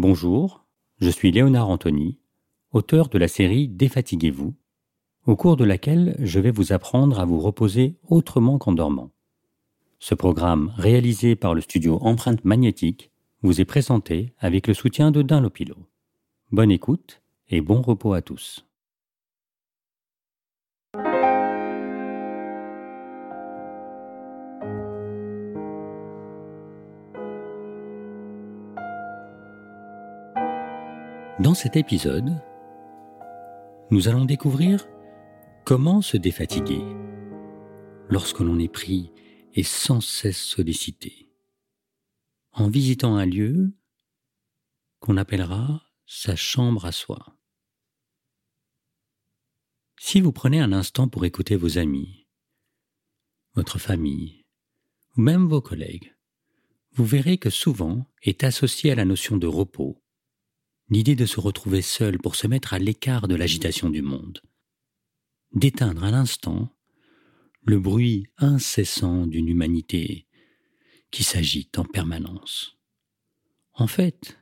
Bonjour, je suis Léonard Anthony, auteur de la série Défatiguez-vous, au cours de laquelle je vais vous apprendre à vous reposer autrement qu'en dormant. Ce programme, réalisé par le studio Empreinte Magnétique, vous est présenté avec le soutien de Dunlopilo. Bonne écoute et bon repos à tous. Dans cet épisode, nous allons découvrir comment se défatiguer lorsque l'on est pris et sans cesse sollicité, en visitant un lieu qu'on appellera sa chambre à soi. Si vous prenez un instant pour écouter vos amis, votre famille, ou même vos collègues, vous verrez que souvent est associé à la notion de repos l'idée de se retrouver seul pour se mettre à l'écart de l'agitation du monde, d'éteindre à l'instant le bruit incessant d'une humanité qui s'agite en permanence. En fait,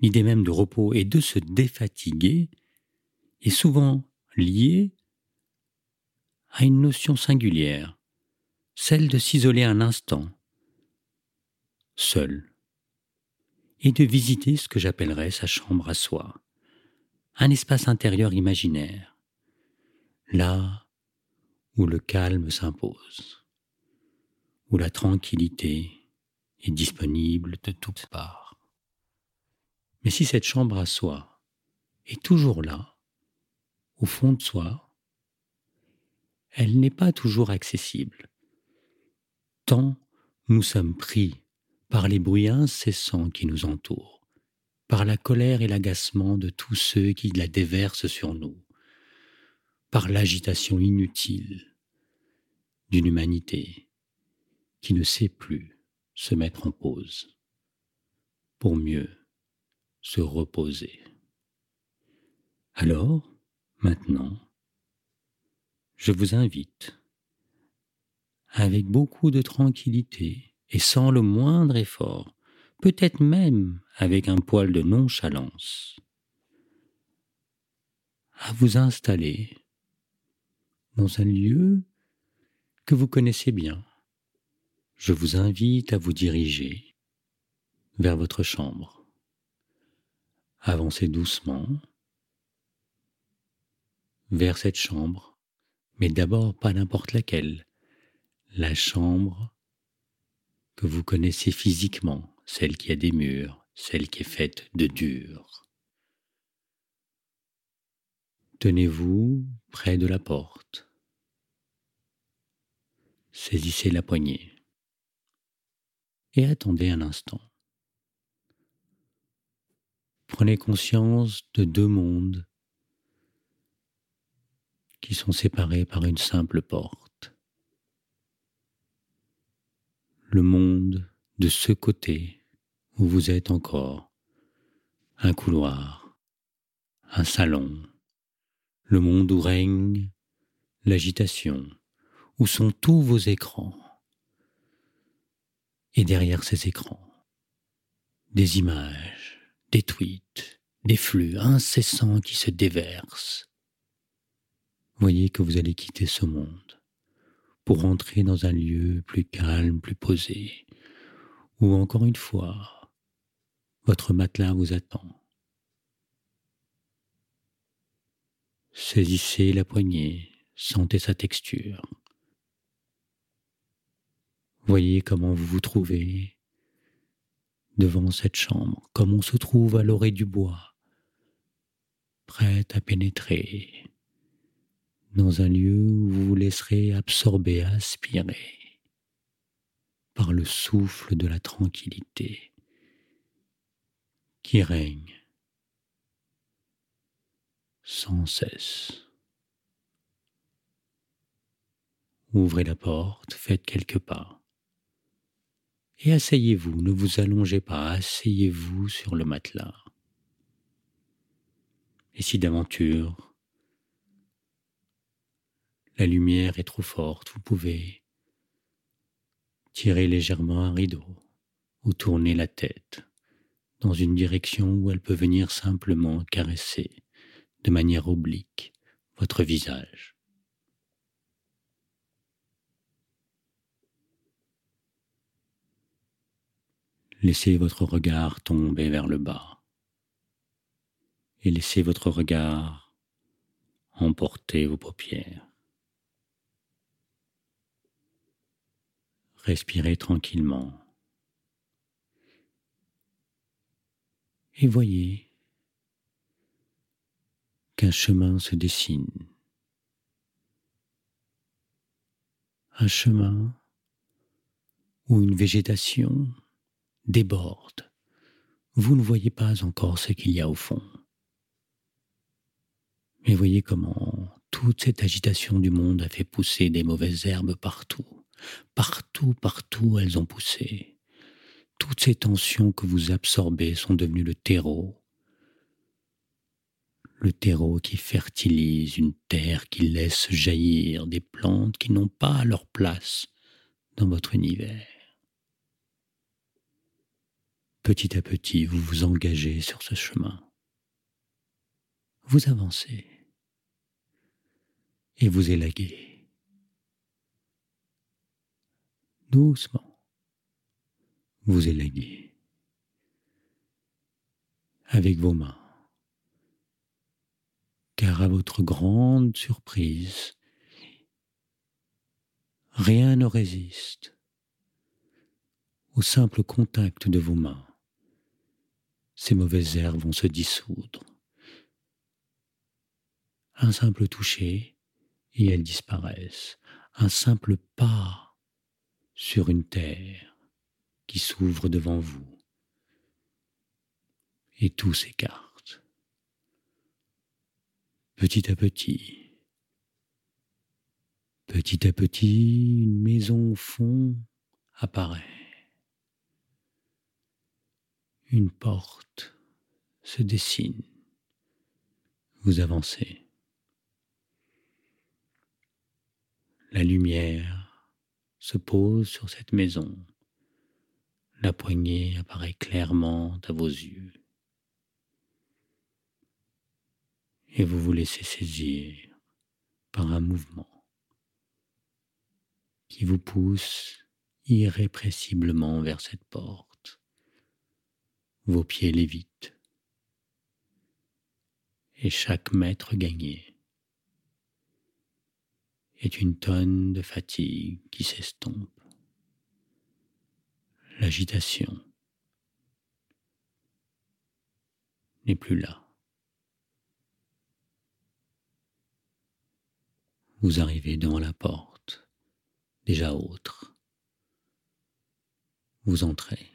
l'idée même de repos et de se défatiguer est souvent liée à une notion singulière, celle de s'isoler un instant, seul, et de visiter ce que j'appellerais sa chambre à soi, un espace intérieur imaginaire, là où le calme s'impose, où la tranquillité est disponible de toutes parts. Mais si cette chambre à soi est toujours là, au fond de soi, elle n'est pas toujours accessible, tant nous sommes pris par les bruits incessants qui nous entourent, par la colère et l'agacement de tous ceux qui la déversent sur nous, par l'agitation inutile d'une humanité qui ne sait plus se mettre en pause pour mieux se reposer. Alors, maintenant, je vous invite, avec beaucoup de tranquillité, et sans le moindre effort, peut-être même avec un poil de nonchalance, à vous installer dans un lieu que vous connaissez bien. Je vous invite à vous diriger vers votre chambre. Avancez doucement vers cette chambre, mais d'abord pas n'importe laquelle, la chambre que vous connaissez physiquement, celle qui a des murs, celle qui est faite de dur. Tenez-vous près de la porte. Saisissez la poignée et attendez un instant. Prenez conscience de deux mondes qui sont séparés par une simple porte le monde de ce côté où vous êtes encore, un couloir, un salon, le monde où règne l'agitation, où sont tous vos écrans. Et derrière ces écrans, des images, des tweets, des flux incessants qui se déversent. Voyez que vous allez quitter ce monde pour entrer dans un lieu plus calme, plus posé, où encore une fois, votre matelas vous attend. Saisissez la poignée, sentez sa texture. Voyez comment vous vous trouvez devant cette chambre, comme on se trouve à l'orée du bois, prête à pénétrer dans un lieu où vous vous laisserez absorber, aspirer par le souffle de la tranquillité qui règne sans cesse. Ouvrez la porte, faites quelques pas. Et asseyez-vous, ne vous allongez pas, asseyez-vous sur le matelas. Et si d'aventure la lumière est trop forte, vous pouvez tirer légèrement un rideau ou tourner la tête dans une direction où elle peut venir simplement caresser de manière oblique votre visage. Laissez votre regard tomber vers le bas et laissez votre regard emporter vos paupières. Respirez tranquillement et voyez qu'un chemin se dessine. Un chemin où une végétation déborde. Vous ne voyez pas encore ce qu'il y a au fond. Mais voyez comment toute cette agitation du monde a fait pousser des mauvaises herbes partout. Partout, partout, elles ont poussé. Toutes ces tensions que vous absorbez sont devenues le terreau. Le terreau qui fertilise une terre qui laisse jaillir des plantes qui n'ont pas leur place dans votre univers. Petit à petit, vous vous engagez sur ce chemin. Vous avancez et vous élaguez. Doucement, vous élaguez avec vos mains. Car à votre grande surprise, rien ne résiste au simple contact de vos mains ces mauvaises herbes vont se dissoudre. Un simple toucher et elles disparaissent. Un simple pas sur une terre qui s'ouvre devant vous. Et tout s'écarte. Petit à petit, petit à petit, une maison au fond apparaît une porte se dessine. Vous avancez. La lumière se pose sur cette maison. La poignée apparaît clairement à vos yeux. Et vous vous laissez saisir par un mouvement qui vous pousse irrépressiblement vers cette porte vos pieds lévitent, et chaque mètre gagné est une tonne de fatigue qui s'estompe. L'agitation n'est plus là. Vous arrivez devant la porte, déjà autre. Vous entrez.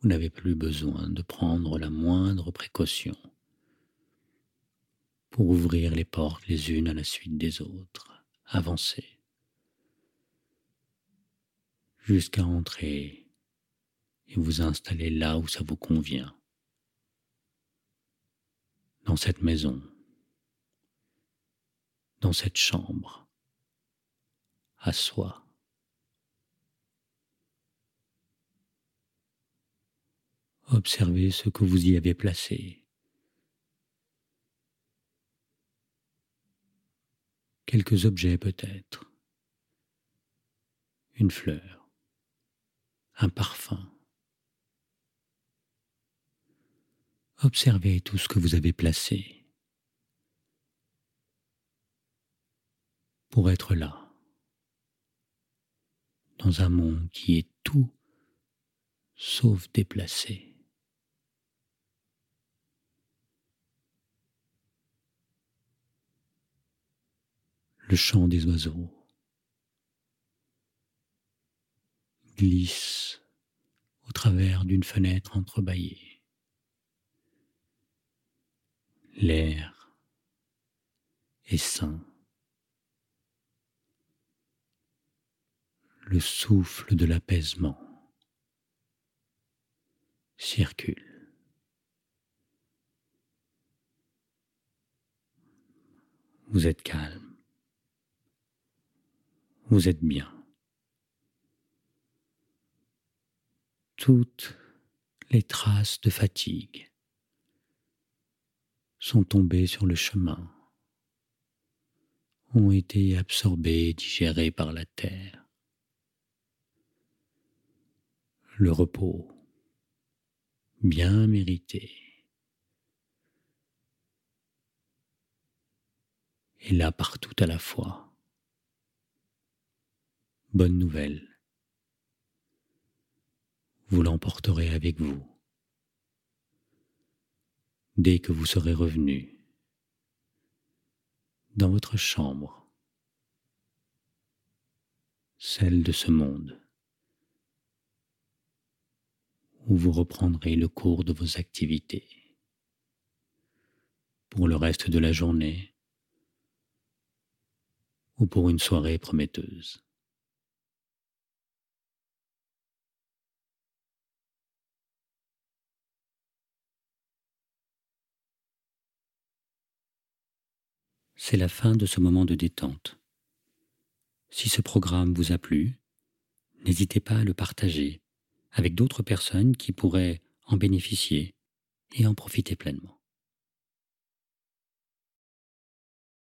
Vous n'avez plus besoin de prendre la moindre précaution pour ouvrir les portes les unes à la suite des autres. Avancez jusqu'à entrer et vous installer là où ça vous convient, dans cette maison, dans cette chambre, à soi. Observez ce que vous y avez placé. Quelques objets peut-être. Une fleur. Un parfum. Observez tout ce que vous avez placé pour être là, dans un monde qui est tout sauf déplacé. Le chant des oiseaux glisse au travers d'une fenêtre entrebâillée. L'air est sain. Le souffle de l'apaisement circule. Vous êtes calme vous êtes bien. Toutes les traces de fatigue sont tombées sur le chemin, ont été absorbées et digérées par la terre. Le repos, bien mérité, est là partout à la fois. Bonne nouvelle, vous l'emporterez avec vous. Dès que vous serez revenu dans votre chambre, celle de ce monde, où vous reprendrez le cours de vos activités. Pour le reste de la journée ou pour une soirée prometteuse. C'est la fin de ce moment de détente. Si ce programme vous a plu, n'hésitez pas à le partager avec d'autres personnes qui pourraient en bénéficier et en profiter pleinement.